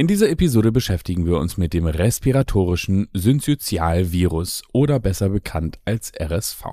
In dieser Episode beschäftigen wir uns mit dem respiratorischen Synzytialvirus oder besser bekannt als RSV.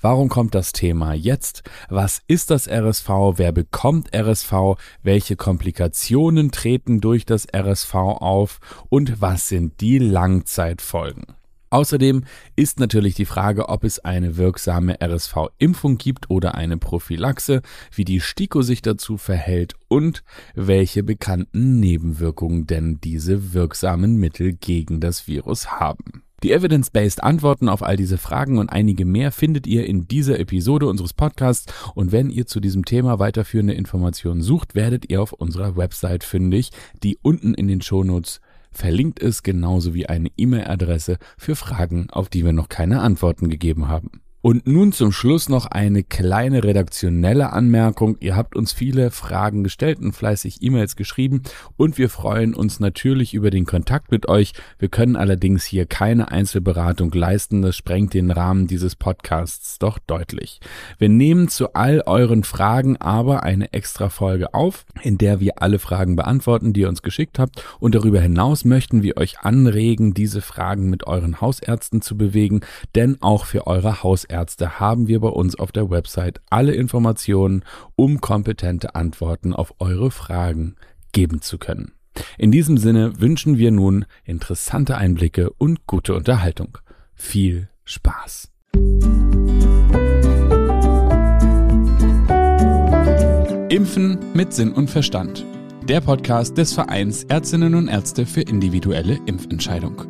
Warum kommt das Thema jetzt? Was ist das RSV? Wer bekommt RSV? Welche Komplikationen treten durch das RSV auf? Und was sind die Langzeitfolgen? Außerdem ist natürlich die Frage, ob es eine wirksame RSV-Impfung gibt oder eine Prophylaxe, wie die STIKO sich dazu verhält und welche bekannten Nebenwirkungen denn diese wirksamen Mittel gegen das Virus haben. Die evidence-based Antworten auf all diese Fragen und einige mehr findet ihr in dieser Episode unseres Podcasts und wenn ihr zu diesem Thema weiterführende Informationen sucht, werdet ihr auf unserer Website fündig, die unten in den Shownotes verlinkt ist, genauso wie eine E-Mail-Adresse für Fragen, auf die wir noch keine Antworten gegeben haben. Und nun zum Schluss noch eine kleine redaktionelle Anmerkung. Ihr habt uns viele Fragen gestellt und fleißig E-Mails geschrieben und wir freuen uns natürlich über den Kontakt mit euch. Wir können allerdings hier keine Einzelberatung leisten. Das sprengt den Rahmen dieses Podcasts doch deutlich. Wir nehmen zu all euren Fragen aber eine extra Folge auf, in der wir alle Fragen beantworten, die ihr uns geschickt habt. Und darüber hinaus möchten wir euch anregen, diese Fragen mit euren Hausärzten zu bewegen, denn auch für eure Hausärzte Ärzte haben wir bei uns auf der Website alle Informationen, um kompetente Antworten auf eure Fragen geben zu können. In diesem Sinne wünschen wir nun interessante Einblicke und gute Unterhaltung. Viel Spaß! Impfen mit Sinn und Verstand. Der Podcast des Vereins Ärztinnen und Ärzte für individuelle Impfentscheidung.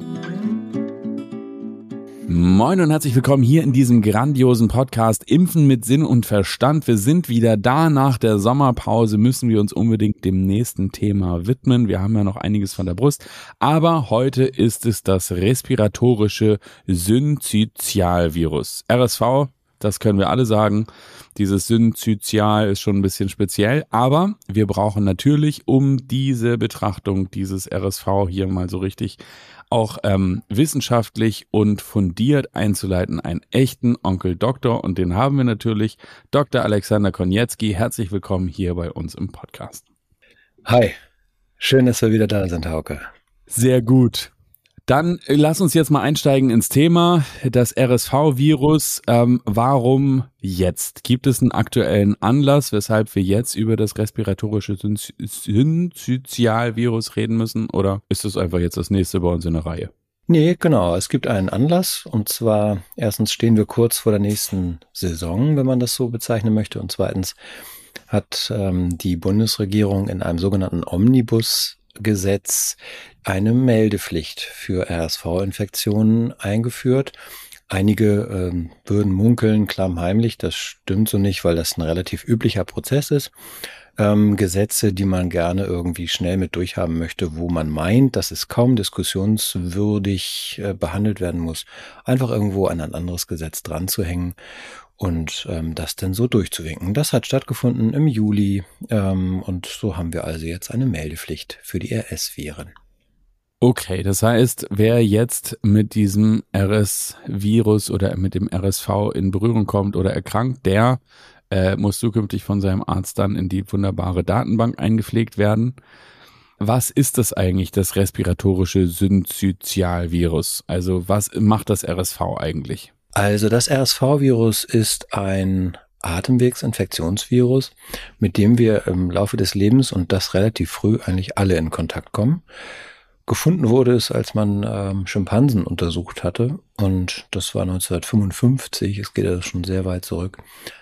Moin und herzlich willkommen hier in diesem grandiosen Podcast Impfen mit Sinn und Verstand. Wir sind wieder da. Nach der Sommerpause müssen wir uns unbedingt dem nächsten Thema widmen. Wir haben ja noch einiges von der Brust. Aber heute ist es das respiratorische Synzytialvirus. RSV, das können wir alle sagen. Dieses Synzytial ist schon ein bisschen speziell, aber wir brauchen natürlich, um diese Betrachtung dieses RSV hier mal so richtig auch ähm, wissenschaftlich und fundiert einzuleiten, einen echten Onkel Doktor. Und den haben wir natürlich, Dr. Alexander Konietzki. Herzlich willkommen hier bei uns im Podcast. Hi, schön, dass wir wieder da sind, Hauke. Sehr gut. Dann äh, lass uns jetzt mal einsteigen ins Thema, das RSV-Virus. Ähm, warum jetzt? Gibt es einen aktuellen Anlass, weshalb wir jetzt über das respiratorische Synzytialvirus reden müssen? Oder ist es einfach jetzt das nächste bei uns in der Reihe? Nee, genau. Es gibt einen Anlass. Und zwar, erstens stehen wir kurz vor der nächsten Saison, wenn man das so bezeichnen möchte. Und zweitens hat ähm, die Bundesregierung in einem sogenannten Omnibus Gesetz eine Meldepflicht für RSV-Infektionen eingeführt. Einige ähm, würden munkeln, klammheimlich, das stimmt so nicht, weil das ein relativ üblicher Prozess ist. Ähm, Gesetze, die man gerne irgendwie schnell mit durchhaben möchte, wo man meint, dass es kaum diskussionswürdig äh, behandelt werden muss, einfach irgendwo an ein anderes Gesetz dran zu hängen und ähm, das denn so durchzuwinken. Das hat stattgefunden im Juli ähm, und so haben wir also jetzt eine Meldepflicht für die RS-Viren. Okay, das heißt, wer jetzt mit diesem RS-Virus oder mit dem RSV in Berührung kommt oder erkrankt, der äh, muss zukünftig von seinem Arzt dann in die wunderbare Datenbank eingepflegt werden. Was ist das eigentlich, das respiratorische Synzytialvirus? Also was macht das RSV eigentlich? Also das RSV-Virus ist ein Atemwegsinfektionsvirus, mit dem wir im Laufe des Lebens und das relativ früh eigentlich alle in Kontakt kommen. Gefunden wurde es, als man ähm, Schimpansen untersucht hatte und das war 1955, es geht also schon sehr weit zurück.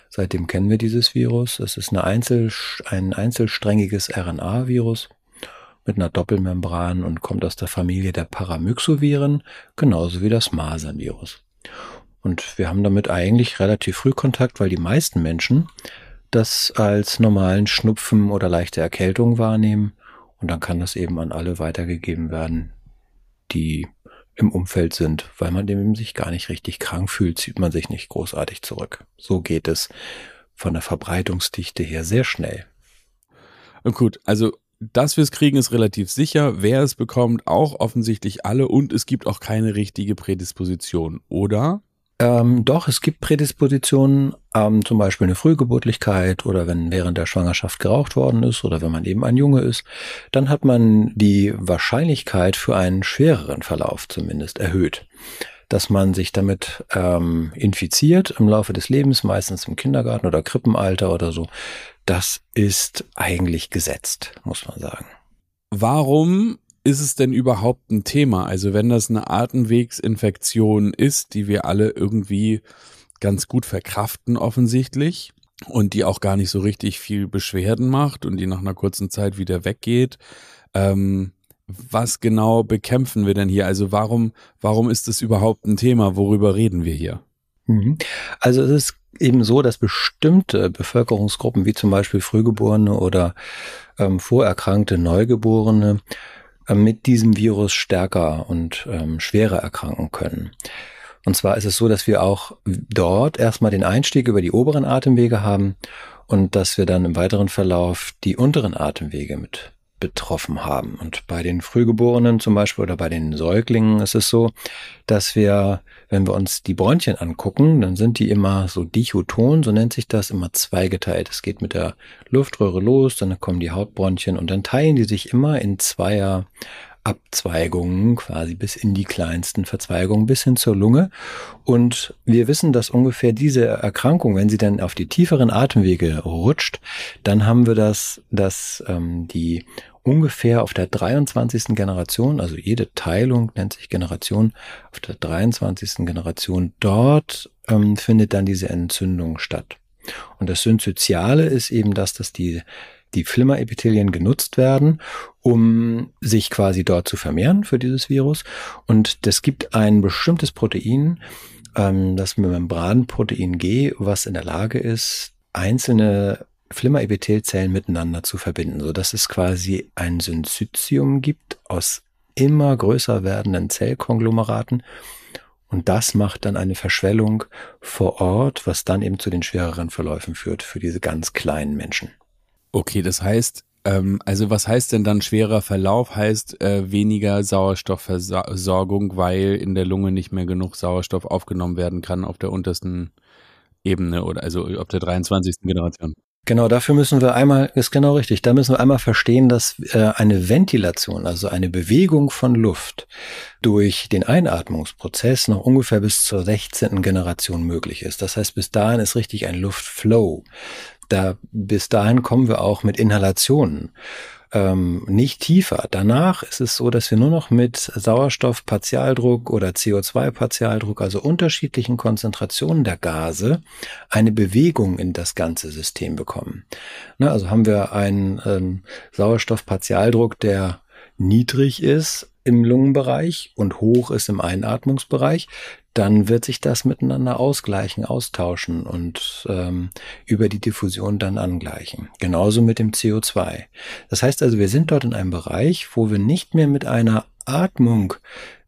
Seitdem kennen wir dieses Virus. Es ist eine Einzel, ein einzelsträngiges RNA-Virus mit einer Doppelmembran und kommt aus der Familie der Paramyxoviren, genauso wie das Masernvirus. Und wir haben damit eigentlich relativ früh Kontakt, weil die meisten Menschen das als normalen Schnupfen oder leichte Erkältung wahrnehmen. Und dann kann das eben an alle weitergegeben werden, die im Umfeld sind, weil man dem sich gar nicht richtig krank fühlt, zieht man sich nicht großartig zurück. So geht es von der Verbreitungsdichte her sehr schnell. Gut, also dass wir es kriegen, ist relativ sicher. Wer es bekommt, auch offensichtlich alle. Und es gibt auch keine richtige Prädisposition, oder? Ähm, doch, es gibt Prädispositionen, ähm, zum Beispiel eine Frühgeburtlichkeit oder wenn während der Schwangerschaft geraucht worden ist oder wenn man eben ein Junge ist, dann hat man die Wahrscheinlichkeit für einen schwereren Verlauf zumindest erhöht. Dass man sich damit ähm, infiziert im Laufe des Lebens, meistens im Kindergarten oder Krippenalter oder so, das ist eigentlich gesetzt, muss man sagen. Warum ist es denn überhaupt ein Thema? Also wenn das eine Atemwegsinfektion ist, die wir alle irgendwie ganz gut verkraften offensichtlich und die auch gar nicht so richtig viel Beschwerden macht und die nach einer kurzen Zeit wieder weggeht, ähm, was genau bekämpfen wir denn hier? Also warum, warum ist das überhaupt ein Thema? Worüber reden wir hier? Mhm. Also es ist eben so, dass bestimmte Bevölkerungsgruppen, wie zum Beispiel Frühgeborene oder ähm, vorerkrankte Neugeborene, mit diesem Virus stärker und ähm, schwerer erkranken können. Und zwar ist es so, dass wir auch dort erstmal den Einstieg über die oberen Atemwege haben und dass wir dann im weiteren Verlauf die unteren Atemwege mit betroffen haben. Und bei den Frühgeborenen zum Beispiel oder bei den Säuglingen ist es so, dass wir, wenn wir uns die Bronchien angucken, dann sind die immer so dichoton, so nennt sich das, immer zweigeteilt. Es geht mit der Luftröhre los, dann kommen die Hautbronchien und dann teilen die sich immer in zweier Abzweigungen, quasi bis in die kleinsten Verzweigungen, bis hin zur Lunge. Und wir wissen, dass ungefähr diese Erkrankung, wenn sie dann auf die tieferen Atemwege rutscht, dann haben wir das, dass ähm, die ungefähr auf der 23. Generation, also jede Teilung nennt sich Generation, auf der 23. Generation dort ähm, findet dann diese Entzündung statt. Und das Synzytiale ist eben das, dass die, die Flimmerepithelien genutzt werden, um sich quasi dort zu vermehren für dieses Virus. Und das gibt ein bestimmtes Protein, ähm, das Membranprotein G, was in der Lage ist, einzelne Flimmerepithelzellen miteinander zu verbinden, so dass es quasi ein Syncytium gibt aus immer größer werdenden Zellkonglomeraten. Und das macht dann eine Verschwellung vor Ort, was dann eben zu den schwereren Verläufen führt für diese ganz kleinen Menschen. Okay, das heißt, ähm, also was heißt denn dann schwerer Verlauf? Heißt äh, weniger Sauerstoffversorgung, weil in der Lunge nicht mehr genug Sauerstoff aufgenommen werden kann auf der untersten Ebene oder also auf der 23. Generation. Genau, dafür müssen wir einmal, ist genau richtig, da müssen wir einmal verstehen, dass äh, eine Ventilation, also eine Bewegung von Luft durch den Einatmungsprozess noch ungefähr bis zur 16. Generation möglich ist. Das heißt, bis dahin ist richtig ein Luftflow. Da, bis dahin kommen wir auch mit Inhalationen ähm, nicht tiefer. Danach ist es so, dass wir nur noch mit Sauerstoffpartialdruck oder CO2-Partialdruck, also unterschiedlichen Konzentrationen der Gase, eine Bewegung in das ganze System bekommen. Ne, also haben wir einen ähm, Sauerstoffpartialdruck, der niedrig ist im Lungenbereich und hoch ist im Einatmungsbereich, dann wird sich das miteinander ausgleichen, austauschen und ähm, über die Diffusion dann angleichen. Genauso mit dem CO2. Das heißt also, wir sind dort in einem Bereich, wo wir nicht mehr mit einer Atmung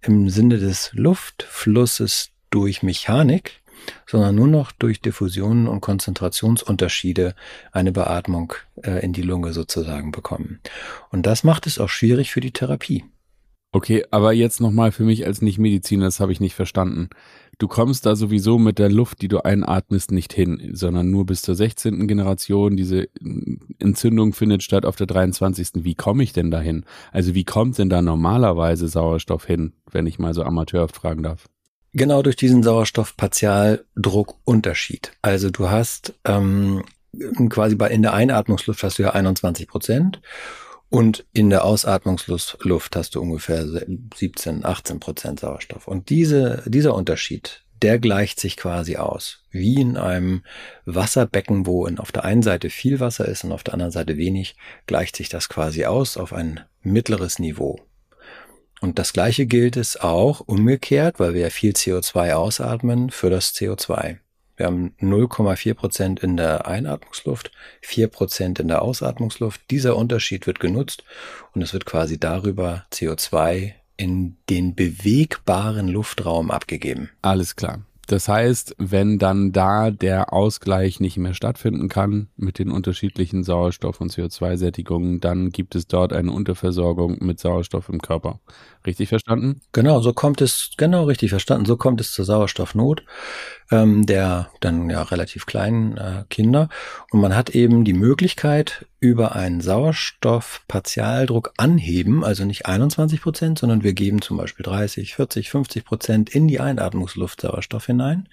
im Sinne des Luftflusses durch Mechanik, sondern nur noch durch Diffusionen und Konzentrationsunterschiede eine Beatmung äh, in die Lunge sozusagen bekommen. Und das macht es auch schwierig für die Therapie. Okay, aber jetzt nochmal für mich als Nicht-Mediziner, das habe ich nicht verstanden. Du kommst da sowieso mit der Luft, die du einatmest, nicht hin, sondern nur bis zur 16. Generation. Diese Entzündung findet statt auf der 23. Wie komme ich denn dahin? Also wie kommt denn da normalerweise Sauerstoff hin, wenn ich mal so amateurhaft fragen darf? Genau durch diesen Sauerstoffpartialdruckunterschied. Also du hast ähm, quasi bei in der Einatmungsluft hast du ja 21 Prozent und in der Ausatmungsluft hast du ungefähr 17, 18 Prozent Sauerstoff. Und diese, dieser Unterschied, der gleicht sich quasi aus. Wie in einem Wasserbecken, wo in, auf der einen Seite viel Wasser ist und auf der anderen Seite wenig, gleicht sich das quasi aus auf ein mittleres Niveau. Und das gleiche gilt es auch umgekehrt, weil wir ja viel CO2 ausatmen für das CO2. Wir haben 0,4 Prozent in der Einatmungsluft, 4 Prozent in der Ausatmungsluft. Dieser Unterschied wird genutzt und es wird quasi darüber CO2 in den bewegbaren Luftraum abgegeben. Alles klar. Das heißt, wenn dann da der Ausgleich nicht mehr stattfinden kann mit den unterschiedlichen Sauerstoff- und CO2-Sättigungen, dann gibt es dort eine Unterversorgung mit Sauerstoff im Körper. Richtig verstanden? Genau, so kommt es, genau richtig verstanden, so kommt es zur Sauerstoffnot ähm, der dann ja relativ kleinen äh, Kinder. Und man hat eben die Möglichkeit, über einen Sauerstoffpartialdruck anheben, also nicht 21 Prozent, sondern wir geben zum Beispiel 30, 40, 50 Prozent in die Einatmungsluft Sauerstoff hinein,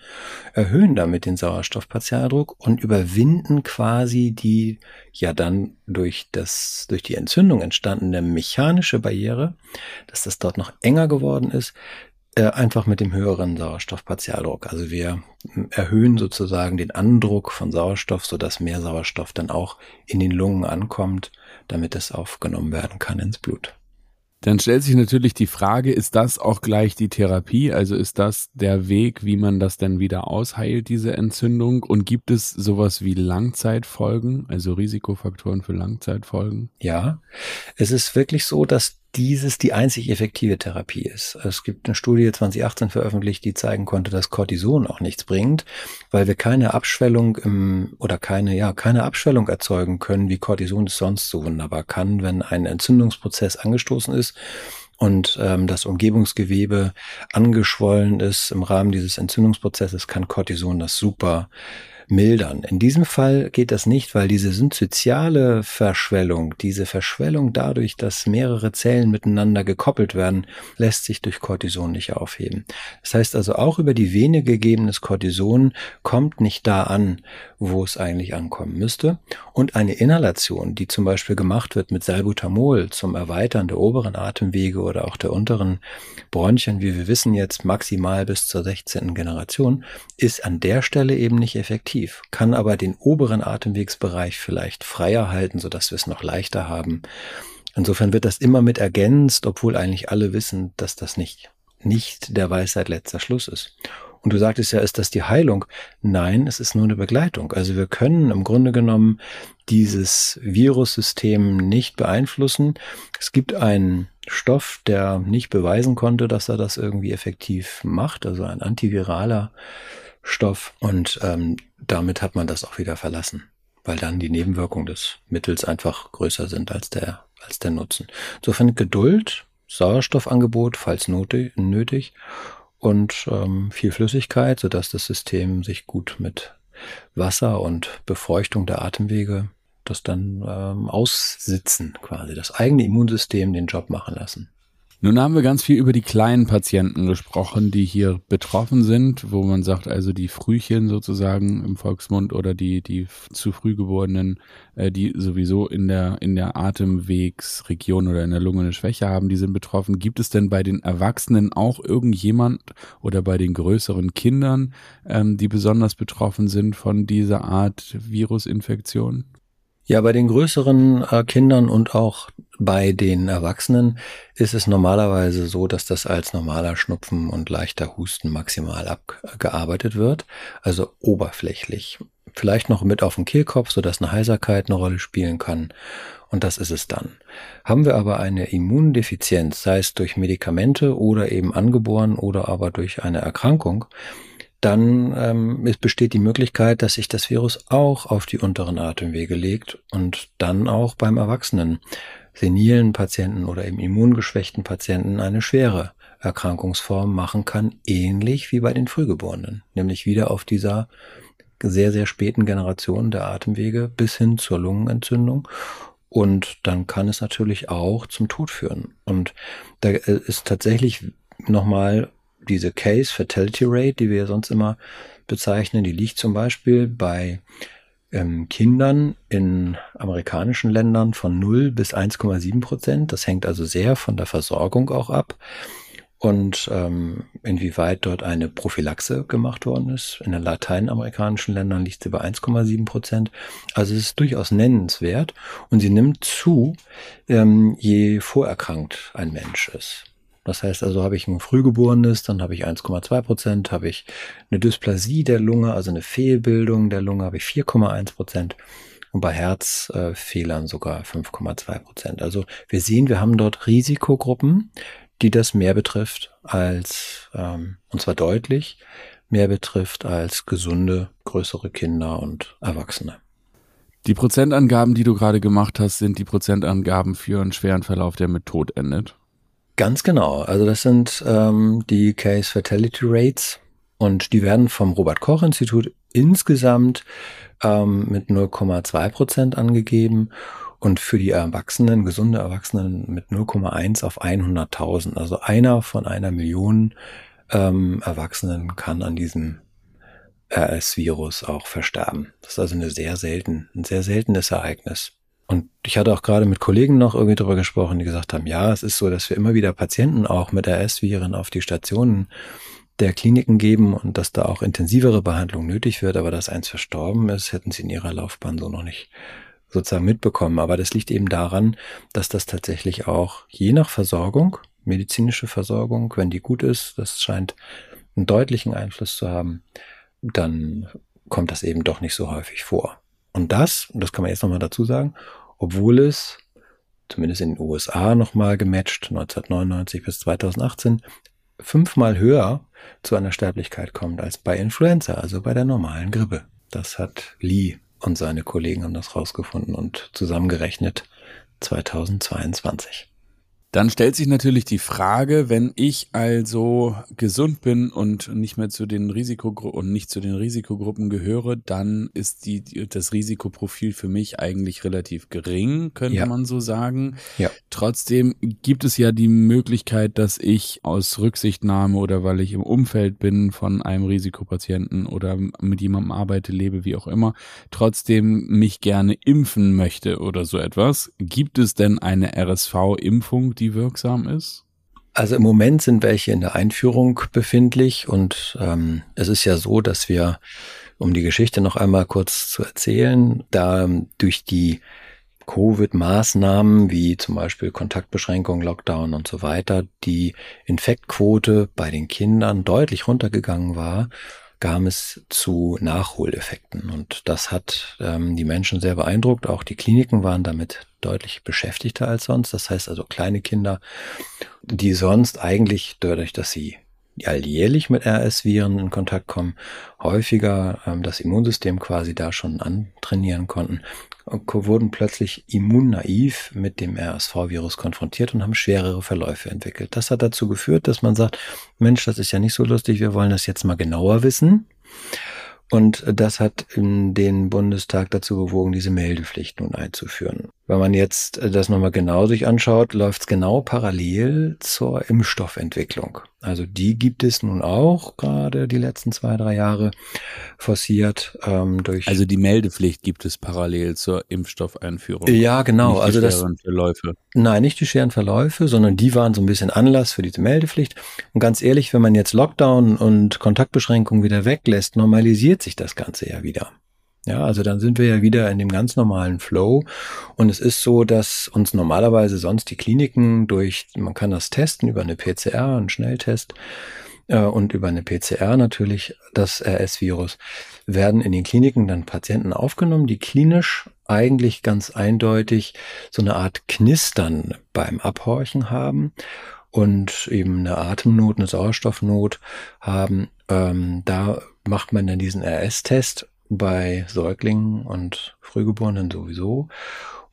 erhöhen damit den Sauerstoffpartialdruck und überwinden quasi die ja dann durch das, durch die Entzündung entstandene mechanische Barriere, dass das dort noch enger geworden ist, äh, einfach mit dem höheren Sauerstoffpartialdruck. Also wir erhöhen sozusagen den Andruck von Sauerstoff, sodass mehr Sauerstoff dann auch in den Lungen ankommt, damit es aufgenommen werden kann ins Blut. Dann stellt sich natürlich die Frage, ist das auch gleich die Therapie? Also ist das der Weg, wie man das denn wieder ausheilt, diese Entzündung? Und gibt es sowas wie Langzeitfolgen, also Risikofaktoren für Langzeitfolgen? Ja, es ist wirklich so, dass dieses die einzig effektive Therapie ist. Es gibt eine Studie 2018 veröffentlicht, die zeigen konnte, dass Cortison auch nichts bringt, weil wir keine Abschwellung im, oder keine, ja, keine Abschwellung erzeugen können, wie Cortison es sonst so wunderbar kann, wenn ein Entzündungsprozess angestoßen ist und ähm, das Umgebungsgewebe angeschwollen ist im Rahmen dieses Entzündungsprozesses, kann Cortison das super mildern. In diesem Fall geht das nicht, weil diese synzytiale Verschwellung, diese Verschwellung dadurch, dass mehrere Zellen miteinander gekoppelt werden, lässt sich durch Cortison nicht aufheben. Das heißt also, auch über die Vene gegebenes Cortison kommt nicht da an, wo es eigentlich ankommen müsste. Und eine Inhalation, die zum Beispiel gemacht wird mit Salbutamol zum Erweitern der oberen Atemwege oder auch der unteren Bronchien, wie wir wissen jetzt maximal bis zur 16. Generation, ist an der Stelle eben nicht effektiv effektiv, kann aber den oberen Atemwegsbereich vielleicht freier halten, sodass wir es noch leichter haben. Insofern wird das immer mit ergänzt, obwohl eigentlich alle wissen, dass das nicht, nicht der Weisheit letzter Schluss ist. Und du sagtest ja, ist das die Heilung? Nein, es ist nur eine Begleitung. Also wir können im Grunde genommen dieses Virussystem nicht beeinflussen. Es gibt einen Stoff, der nicht beweisen konnte, dass er das irgendwie effektiv macht, also ein antiviraler Stoff. Und ähm, damit hat man das auch wieder verlassen, weil dann die Nebenwirkungen des Mittels einfach größer sind als der, als der Nutzen. Insofern Geduld, Sauerstoffangebot, falls nötig, und ähm, viel Flüssigkeit, sodass das System sich gut mit Wasser und Befeuchtung der Atemwege das dann ähm, aussitzen, quasi das eigene Immunsystem den Job machen lassen. Nun haben wir ganz viel über die kleinen Patienten gesprochen, die hier betroffen sind, wo man sagt, also die Frühchen sozusagen im Volksmund oder die, die zu früh geborenen, äh, die sowieso in der, in der Atemwegsregion oder in der Lunge eine Schwäche haben, die sind betroffen. Gibt es denn bei den Erwachsenen auch irgendjemand oder bei den größeren Kindern, ähm, die besonders betroffen sind von dieser Art Virusinfektion? Ja, bei den größeren äh, Kindern und auch bei den Erwachsenen ist es normalerweise so, dass das als normaler Schnupfen und leichter Husten maximal abgearbeitet wird, also oberflächlich. Vielleicht noch mit auf dem Kehlkopf, sodass eine Heiserkeit eine Rolle spielen kann. Und das ist es dann. Haben wir aber eine Immundefizienz, sei es durch Medikamente oder eben angeboren oder aber durch eine Erkrankung, dann ähm, es besteht die Möglichkeit, dass sich das Virus auch auf die unteren Atemwege legt und dann auch beim Erwachsenen, senilen Patienten oder eben immungeschwächten Patienten eine schwere Erkrankungsform machen kann, ähnlich wie bei den Frühgeborenen, nämlich wieder auf dieser sehr, sehr späten Generation der Atemwege bis hin zur Lungenentzündung. Und dann kann es natürlich auch zum Tod führen. Und da äh, ist tatsächlich nochmal diese Case Fatality Rate, die wir sonst immer bezeichnen, die liegt zum Beispiel bei ähm, Kindern in amerikanischen Ländern von 0 bis 1,7 Prozent. Das hängt also sehr von der Versorgung auch ab und ähm, inwieweit dort eine Prophylaxe gemacht worden ist. In den lateinamerikanischen Ländern liegt sie bei 1,7 Prozent. Also es ist durchaus nennenswert und sie nimmt zu, ähm, je vorerkrankt ein Mensch ist. Das heißt also, habe ich ein Frühgeborenes, dann habe ich 1,2 Prozent, habe ich eine Dysplasie der Lunge, also eine Fehlbildung der Lunge, habe ich 4,1 Prozent und bei Herzfehlern sogar 5,2 Prozent. Also wir sehen, wir haben dort Risikogruppen, die das mehr betrifft als, ähm, und zwar deutlich, mehr betrifft als gesunde, größere Kinder und Erwachsene. Die Prozentangaben, die du gerade gemacht hast, sind die Prozentangaben für einen schweren Verlauf, der mit Tod endet. Ganz genau. Also das sind ähm, die Case Fatality Rates und die werden vom Robert Koch Institut insgesamt ähm, mit 0,2 Prozent angegeben und für die Erwachsenen, gesunde Erwachsenen mit 0,1 auf 100.000. Also einer von einer Million ähm, Erwachsenen kann an diesem RS-Virus auch versterben. Das ist also eine sehr selten, ein sehr seltenes Ereignis. Und ich hatte auch gerade mit Kollegen noch irgendwie drüber gesprochen, die gesagt haben, ja, es ist so, dass wir immer wieder Patienten auch mit RS-Viren auf die Stationen der Kliniken geben und dass da auch intensivere Behandlung nötig wird, aber dass eins verstorben ist, hätten sie in ihrer Laufbahn so noch nicht sozusagen mitbekommen. Aber das liegt eben daran, dass das tatsächlich auch je nach Versorgung, medizinische Versorgung, wenn die gut ist, das scheint einen deutlichen Einfluss zu haben, dann kommt das eben doch nicht so häufig vor. Und das, und das kann man jetzt nochmal dazu sagen, obwohl es zumindest in den USA nochmal gematcht, 1999 bis 2018, fünfmal höher zu einer Sterblichkeit kommt als bei Influenza, also bei der normalen Grippe. Das hat Lee und seine Kollegen haben das rausgefunden und zusammengerechnet 2022. Dann stellt sich natürlich die Frage, wenn ich also gesund bin und nicht mehr zu den Risikogruppen und nicht zu den Risikogruppen gehöre, dann ist die, das Risikoprofil für mich eigentlich relativ gering, könnte ja. man so sagen. Ja. Trotzdem gibt es ja die Möglichkeit, dass ich aus Rücksichtnahme oder weil ich im Umfeld bin von einem Risikopatienten oder mit jemandem arbeite, lebe, wie auch immer, trotzdem mich gerne impfen möchte oder so etwas. Gibt es denn eine RSV-Impfung, die wirksam ist? Also im Moment sind welche in der Einführung befindlich und ähm, es ist ja so, dass wir, um die Geschichte noch einmal kurz zu erzählen, da durch die Covid-Maßnahmen wie zum Beispiel Kontaktbeschränkung, Lockdown und so weiter, die Infektquote bei den Kindern deutlich runtergegangen war kam es zu Nachholeffekten. Und das hat ähm, die Menschen sehr beeindruckt. Auch die Kliniken waren damit deutlich beschäftigter als sonst. Das heißt also kleine Kinder, die sonst eigentlich dadurch, dass sie alljährlich mit RS-Viren in Kontakt kommen, häufiger ähm, das Immunsystem quasi da schon antrainieren konnten, wurden plötzlich immunnaiv mit dem RSV-Virus konfrontiert und haben schwerere Verläufe entwickelt. Das hat dazu geführt, dass man sagt, Mensch, das ist ja nicht so lustig, wir wollen das jetzt mal genauer wissen. Und das hat den Bundestag dazu bewogen, diese Meldepflicht nun einzuführen. Wenn man jetzt das nochmal genau sich anschaut, läuft es genau parallel zur Impfstoffentwicklung. Also die gibt es nun auch gerade die letzten zwei, drei Jahre forciert ähm, durch. Also die Meldepflicht gibt es parallel zur Impfstoffeinführung. Ja, genau. Nicht die also das. Verläufe. Nein, nicht die schweren Verläufe, sondern die waren so ein bisschen Anlass für diese Meldepflicht. Und ganz ehrlich, wenn man jetzt Lockdown und Kontaktbeschränkungen wieder weglässt, normalisiert sich das Ganze ja wieder. Ja, also dann sind wir ja wieder in dem ganz normalen Flow. Und es ist so, dass uns normalerweise sonst die Kliniken durch, man kann das testen über eine PCR, einen Schnelltest äh, und über eine PCR natürlich, das RS-Virus, werden in den Kliniken dann Patienten aufgenommen, die klinisch eigentlich ganz eindeutig so eine Art Knistern beim Abhorchen haben und eben eine Atemnot, eine Sauerstoffnot haben. Ähm, da macht man dann diesen RS-Test bei Säuglingen und Frühgeborenen sowieso,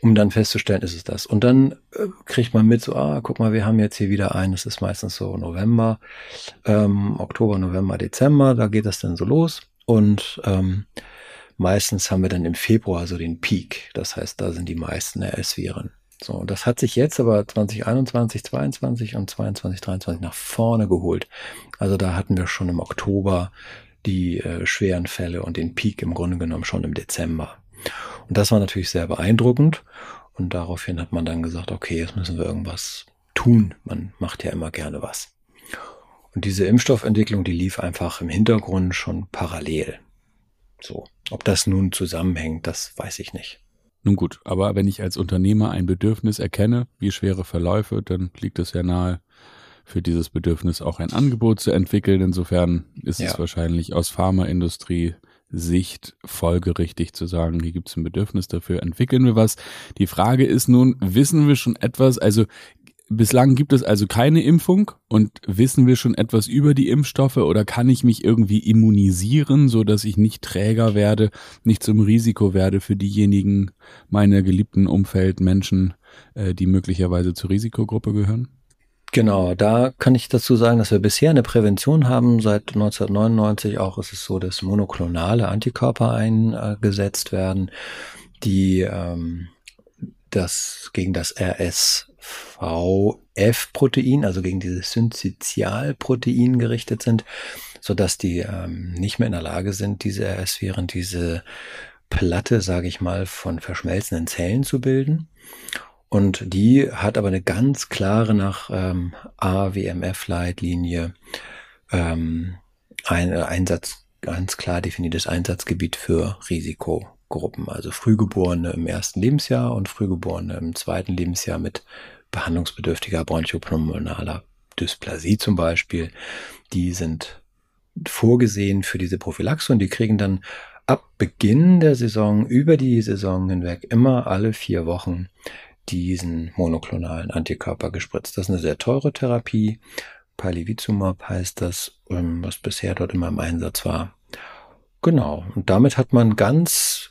um dann festzustellen, ist es das. Und dann äh, kriegt man mit, so, ah, guck mal, wir haben jetzt hier wieder einen, es ist meistens so November, ähm, Oktober, November, Dezember, da geht das dann so los. Und ähm, meistens haben wir dann im Februar so den Peak. Das heißt, da sind die meisten RS-Viren. So, das hat sich jetzt aber 2021, 22 und 22, 23 nach vorne geholt. Also da hatten wir schon im Oktober die äh, schweren Fälle und den Peak im Grunde genommen schon im Dezember. Und das war natürlich sehr beeindruckend. Und daraufhin hat man dann gesagt, okay, jetzt müssen wir irgendwas tun. Man macht ja immer gerne was. Und diese Impfstoffentwicklung, die lief einfach im Hintergrund schon parallel. So. Ob das nun zusammenhängt, das weiß ich nicht. Nun gut, aber wenn ich als Unternehmer ein Bedürfnis erkenne, wie schwere Verläufe, dann liegt es ja nahe, für dieses Bedürfnis auch ein Angebot zu entwickeln. Insofern ist ja. es wahrscheinlich aus Pharmaindustrie Sicht folgerichtig zu sagen, hier gibt es ein Bedürfnis dafür, entwickeln wir was. Die Frage ist nun, wissen wir schon etwas? Also Bislang gibt es also keine Impfung und wissen wir schon etwas über die Impfstoffe oder kann ich mich irgendwie immunisieren, so dass ich nicht Träger werde, nicht zum Risiko werde für diejenigen meiner geliebten Umfeld Menschen, äh, die möglicherweise zur Risikogruppe gehören? Genau, da kann ich dazu sagen, dass wir bisher eine Prävention haben. Seit 1999 auch ist es so, dass monoklonale Antikörper eingesetzt werden, die ähm, das gegen das RSVF-Protein, also gegen dieses Syncytialprotein gerichtet sind, so dass die ähm, nicht mehr in der Lage sind, diese RS-Viren, diese Platte, sage ich mal, von verschmelzenden Zellen zu bilden. Und die hat aber eine ganz klare nach ähm, AWMF-Leitlinie ähm, ein Einsatz, ganz klar definiertes Einsatzgebiet für Risikogruppen, also Frühgeborene im ersten Lebensjahr und Frühgeborene im zweiten Lebensjahr mit behandlungsbedürftiger bronchopulmonaler Dysplasie zum Beispiel. Die sind vorgesehen für diese Prophylaxe und die kriegen dann ab Beginn der Saison über die Saison hinweg immer alle vier Wochen diesen monoklonalen Antikörper gespritzt. Das ist eine sehr teure Therapie. Palivizumab heißt das, ähm, was bisher dort immer im Einsatz war. Genau. Und damit hat man ganz,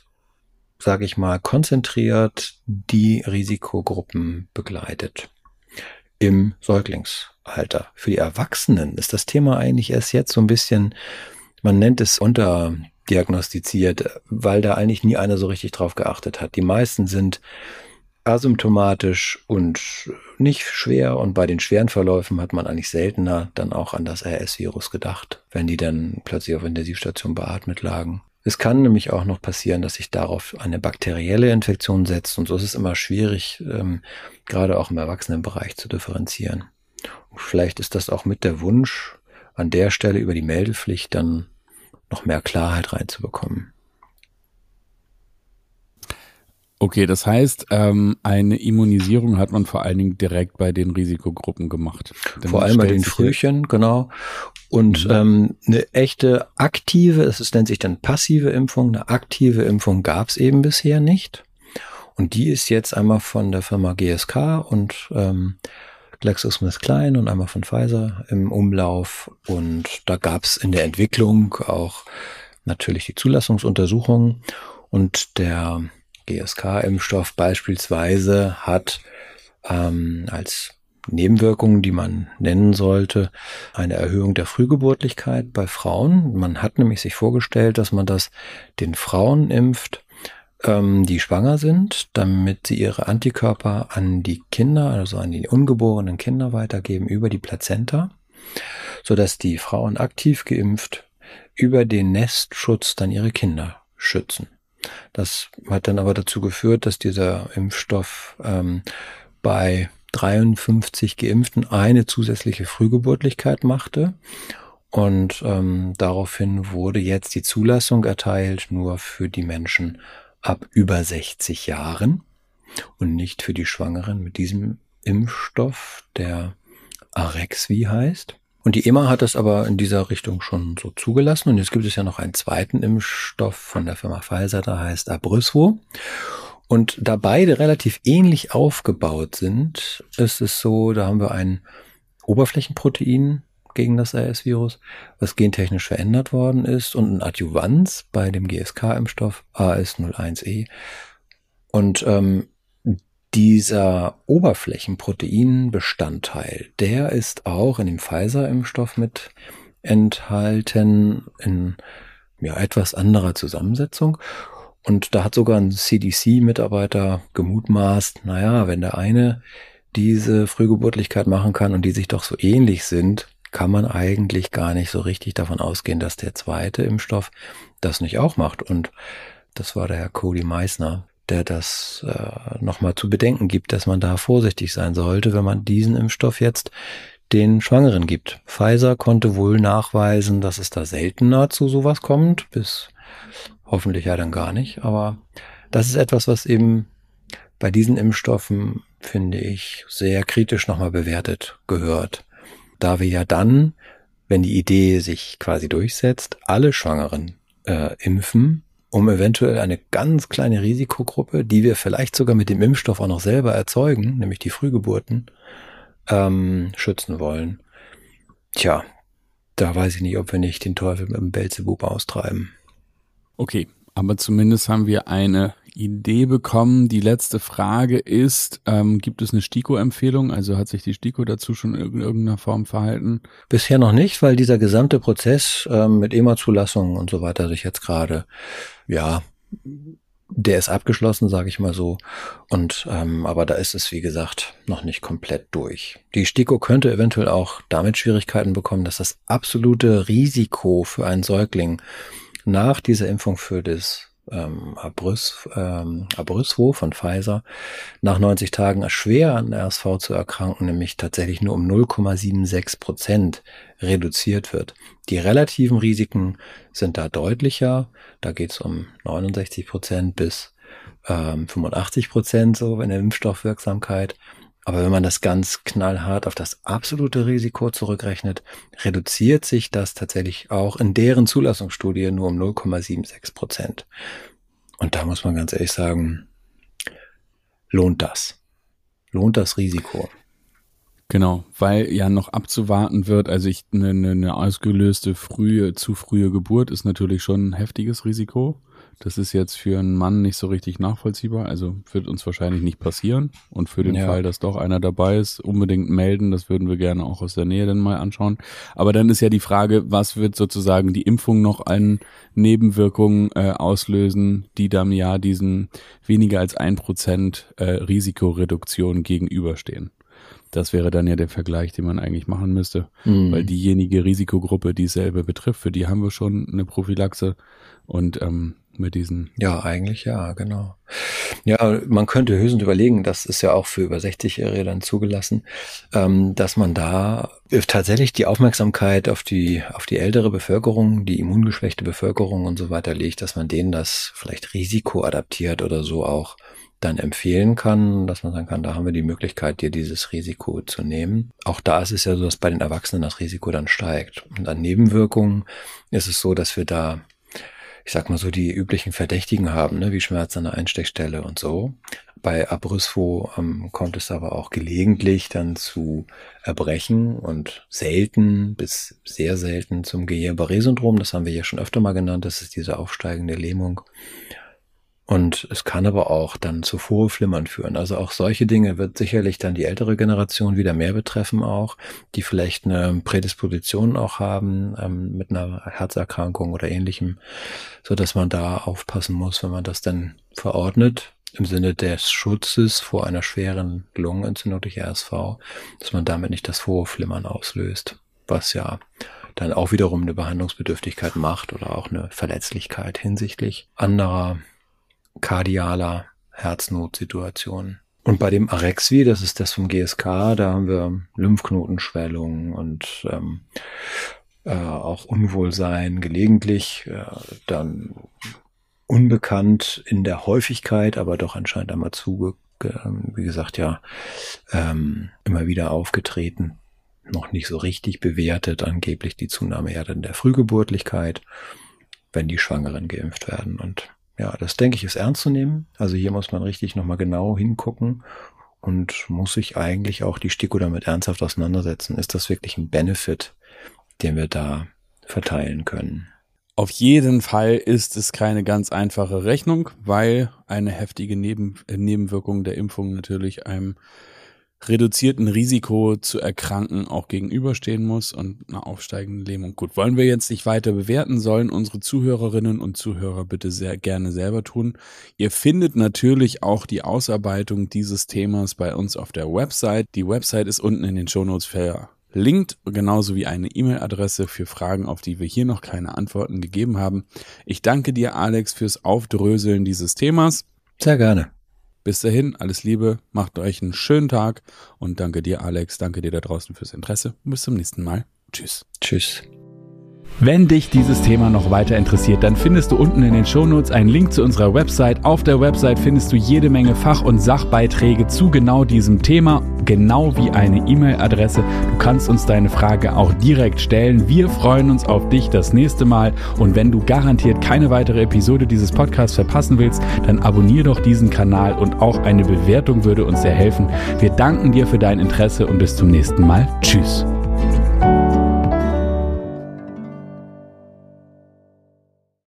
sage ich mal, konzentriert die Risikogruppen begleitet. Im Säuglingsalter. Für die Erwachsenen ist das Thema eigentlich erst jetzt so ein bisschen, man nennt es unterdiagnostiziert, weil da eigentlich nie einer so richtig drauf geachtet hat. Die meisten sind asymptomatisch und nicht schwer und bei den schweren Verläufen hat man eigentlich seltener dann auch an das RS-Virus gedacht, wenn die dann plötzlich auf Intensivstation beatmet lagen. Es kann nämlich auch noch passieren, dass sich darauf eine bakterielle Infektion setzt und so ist es immer schwierig, ähm, gerade auch im Erwachsenenbereich zu differenzieren. Und vielleicht ist das auch mit der Wunsch, an der Stelle über die Meldepflicht dann noch mehr Klarheit reinzubekommen. Okay, das heißt, ähm, eine Immunisierung hat man vor allen Dingen direkt bei den Risikogruppen gemacht. Denn vor allem bei den Frühchen, genau. Und mhm. ähm, eine echte aktive, es nennt sich dann passive Impfung, eine aktive Impfung gab es eben bisher nicht. Und die ist jetzt einmal von der Firma GSK und ähm, GlaxoSmithKline und einmal von Pfizer im Umlauf. Und da gab es in der Entwicklung auch natürlich die Zulassungsuntersuchungen. Und der GSK-Impfstoff beispielsweise hat ähm, als Nebenwirkungen, die man nennen sollte, eine Erhöhung der Frühgeburtlichkeit bei Frauen. Man hat nämlich sich vorgestellt, dass man das den Frauen impft, ähm, die schwanger sind, damit sie ihre Antikörper an die Kinder, also an die ungeborenen Kinder weitergeben über die Plazenta, sodass die Frauen aktiv geimpft über den Nestschutz dann ihre Kinder schützen. Das hat dann aber dazu geführt, dass dieser Impfstoff ähm, bei 53 Geimpften eine zusätzliche Frühgeburtlichkeit machte. Und ähm, daraufhin wurde jetzt die Zulassung erteilt nur für die Menschen ab über 60 Jahren und nicht für die Schwangeren mit diesem Impfstoff, der Arexvi heißt. Und die EMA hat das aber in dieser Richtung schon so zugelassen. Und jetzt gibt es ja noch einen zweiten Impfstoff von der Firma Pfizer, der heißt Abrysvo. Und da beide relativ ähnlich aufgebaut sind, ist es so, da haben wir ein Oberflächenprotein gegen das RS-Virus, was gentechnisch verändert worden ist und ein Adjuvanz bei dem GSK-Impfstoff AS01E. Und ähm, dieser Oberflächenproteinbestandteil, der ist auch in dem Pfizer-Impfstoff mit enthalten in ja, etwas anderer Zusammensetzung. Und da hat sogar ein CDC-Mitarbeiter gemutmaßt, naja, wenn der eine diese Frühgeburtlichkeit machen kann und die sich doch so ähnlich sind, kann man eigentlich gar nicht so richtig davon ausgehen, dass der zweite Impfstoff das nicht auch macht. Und das war der Herr Cody Meissner, der das äh, nochmal zu bedenken gibt, dass man da vorsichtig sein sollte, wenn man diesen Impfstoff jetzt den Schwangeren gibt. Pfizer konnte wohl nachweisen, dass es da seltener zu sowas kommt, bis hoffentlich ja dann gar nicht. Aber das ist etwas, was eben bei diesen Impfstoffen, finde ich, sehr kritisch nochmal bewertet gehört. Da wir ja dann, wenn die Idee sich quasi durchsetzt, alle Schwangeren äh, impfen, um eventuell eine ganz kleine Risikogruppe, die wir vielleicht sogar mit dem Impfstoff auch noch selber erzeugen, nämlich die Frühgeburten, ähm, schützen wollen. Tja, da weiß ich nicht, ob wir nicht den Teufel mit dem Belzebub austreiben. Okay, aber zumindest haben wir eine Idee bekommen. Die letzte Frage ist, ähm, gibt es eine STIKO-Empfehlung? Also hat sich die STIKO dazu schon in irgendeiner Form verhalten? Bisher noch nicht, weil dieser gesamte Prozess ähm, mit EMA-Zulassung und so weiter sich jetzt gerade, ja, der ist abgeschlossen, sage ich mal so. Und ähm, aber da ist es wie gesagt noch nicht komplett durch. Die STIKO könnte eventuell auch damit Schwierigkeiten bekommen, dass das absolute Risiko für einen Säugling nach dieser Impfung für das ähm, Abrys, ähm, Abrysvo von Pfizer nach 90 Tagen schwer an RSV zu erkranken, nämlich tatsächlich nur um 0,76 Prozent reduziert wird. Die relativen Risiken sind da deutlicher. Da geht es um 69 Prozent bis ähm, 85 Prozent so in der Impfstoffwirksamkeit. Aber wenn man das ganz knallhart auf das absolute Risiko zurückrechnet, reduziert sich das tatsächlich auch in deren Zulassungsstudie nur um 0,76 Prozent. Und da muss man ganz ehrlich sagen, lohnt das? Lohnt das Risiko? Genau, weil ja noch abzuwarten wird, also ich eine, eine ausgelöste frühe, zu frühe Geburt ist natürlich schon ein heftiges Risiko. Das ist jetzt für einen Mann nicht so richtig nachvollziehbar, also wird uns wahrscheinlich nicht passieren. Und für den ja. Fall, dass doch einer dabei ist, unbedingt melden. Das würden wir gerne auch aus der Nähe dann mal anschauen. Aber dann ist ja die Frage, was wird sozusagen die Impfung noch an Nebenwirkungen äh, auslösen, die dann ja diesen weniger als ein Prozent äh, Risikoreduktion gegenüberstehen. Das wäre dann ja der Vergleich, den man eigentlich machen müsste, mhm. weil diejenige Risikogruppe, die selber betrifft, für die haben wir schon eine Prophylaxe und ähm, mit diesen. Ja, eigentlich ja, genau. Ja, man könnte höchstens überlegen, das ist ja auch für über 60-Jährige dann zugelassen, ähm, dass man da tatsächlich die Aufmerksamkeit auf die, auf die ältere Bevölkerung, die immungeschwächte Bevölkerung und so weiter legt, dass man denen das vielleicht risikoadaptiert oder so auch dann empfehlen kann, dass man sagen kann, da haben wir die Möglichkeit, dir dieses Risiko zu nehmen. Auch da ist es ja so, dass bei den Erwachsenen das Risiko dann steigt. Und an Nebenwirkungen ist es so, dass wir da ich sag mal so, die üblichen Verdächtigen haben, ne, wie Schmerz an der Einstechstelle und so. Bei Abrysvo ähm, kommt es aber auch gelegentlich dann zu Erbrechen und selten bis sehr selten zum Guillain-Barré-Syndrom. Das haben wir ja schon öfter mal genannt. Das ist diese aufsteigende Lähmung. Und es kann aber auch dann zu Vorflimmern führen. Also auch solche Dinge wird sicherlich dann die ältere Generation wieder mehr betreffen auch, die vielleicht eine Prädisposition auch haben ähm, mit einer Herzerkrankung oder ähnlichem, so dass man da aufpassen muss, wenn man das dann verordnet im Sinne des Schutzes vor einer schweren Lungenentzündung durch RSV, dass man damit nicht das Vorflimmern auslöst, was ja dann auch wiederum eine Behandlungsbedürftigkeit macht oder auch eine Verletzlichkeit hinsichtlich anderer kardialer Herznotsituationen. Und bei dem Arexvi, das ist das vom GSK, da haben wir Lymphknotenschwellungen und ähm, äh, auch Unwohlsein gelegentlich, äh, dann unbekannt in der Häufigkeit, aber doch anscheinend einmal zuge, äh, wie gesagt, ja, ähm, immer wieder aufgetreten. Noch nicht so richtig bewertet, angeblich die Zunahme ja dann der Frühgeburtlichkeit, wenn die Schwangeren geimpft werden. Und ja, das denke ich ist ernst zu nehmen. Also hier muss man richtig nochmal genau hingucken und muss sich eigentlich auch die STIKO damit ernsthaft auseinandersetzen. Ist das wirklich ein Benefit, den wir da verteilen können? Auf jeden Fall ist es keine ganz einfache Rechnung, weil eine heftige Neben Nebenwirkung der Impfung natürlich einem reduzierten Risiko zu erkranken auch gegenüberstehen muss und einer aufsteigenden Lähmung. Gut, wollen wir jetzt nicht weiter bewerten, sollen unsere Zuhörerinnen und Zuhörer bitte sehr gerne selber tun. Ihr findet natürlich auch die Ausarbeitung dieses Themas bei uns auf der Website. Die Website ist unten in den Shownotes verlinkt, genauso wie eine E-Mail-Adresse für Fragen, auf die wir hier noch keine Antworten gegeben haben. Ich danke dir, Alex, fürs Aufdröseln dieses Themas. Sehr gerne. Bis dahin, alles Liebe, macht euch einen schönen Tag und danke dir, Alex, danke dir da draußen fürs Interesse bis zum nächsten Mal. Tschüss. Tschüss. Wenn dich dieses Thema noch weiter interessiert, dann findest du unten in den Shownotes einen Link zu unserer Website. Auf der Website findest du jede Menge Fach- und Sachbeiträge zu genau diesem Thema, genau wie eine E-Mail-Adresse. Du kannst uns deine Frage auch direkt stellen. Wir freuen uns auf dich das nächste Mal und wenn du garantiert keine weitere Episode dieses Podcasts verpassen willst, dann abonnier doch diesen Kanal und auch eine Bewertung würde uns sehr helfen. Wir danken dir für dein Interesse und bis zum nächsten Mal. Tschüss.